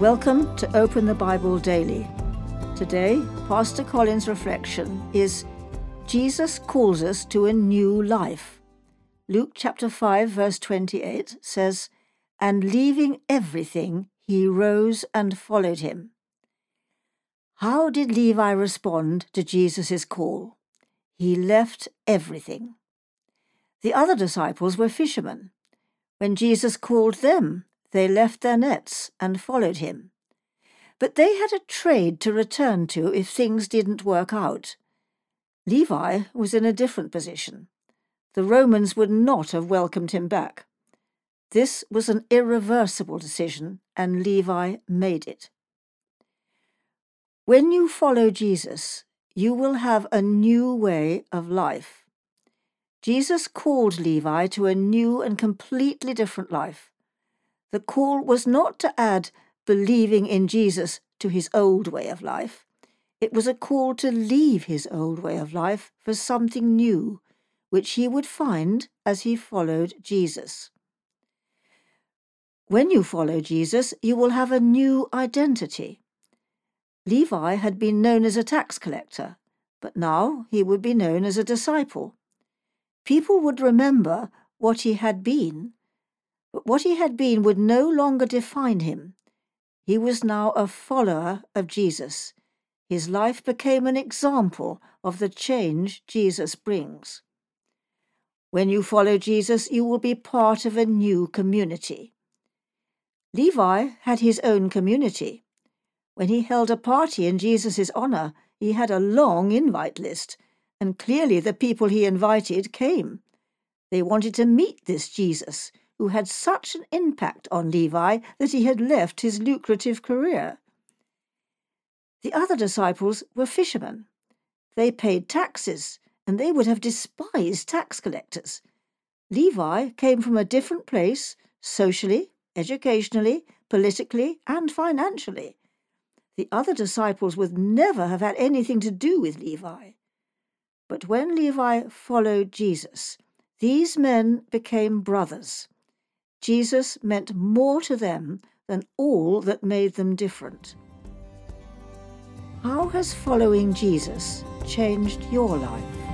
Welcome to Open the Bible Daily. Today, Pastor Colin's reflection is Jesus calls us to a new life. Luke chapter 5, verse 28 says, And leaving everything, he rose and followed him. How did Levi respond to Jesus' call? He left everything. The other disciples were fishermen. When Jesus called them, they left their nets and followed him. But they had a trade to return to if things didn't work out. Levi was in a different position. The Romans would not have welcomed him back. This was an irreversible decision, and Levi made it. When you follow Jesus, you will have a new way of life. Jesus called Levi to a new and completely different life. The call was not to add believing in Jesus to his old way of life. It was a call to leave his old way of life for something new, which he would find as he followed Jesus. When you follow Jesus, you will have a new identity. Levi had been known as a tax collector, but now he would be known as a disciple. People would remember what he had been but what he had been would no longer define him. He was now a follower of Jesus. His life became an example of the change Jesus brings. When you follow Jesus, you will be part of a new community. Levi had his own community. When he held a party in Jesus' honor, he had a long invite list, and clearly the people he invited came. They wanted to meet this Jesus who had such an impact on Levi that he had left his lucrative career. The other disciples were fishermen. They paid taxes, and they would have despised tax collectors. Levi came from a different place, socially, educationally, politically, and financially. The other disciples would never have had anything to do with Levi. But when Levi followed Jesus, these men became brothers. Jesus meant more to them than all that made them different. How has following Jesus changed your life?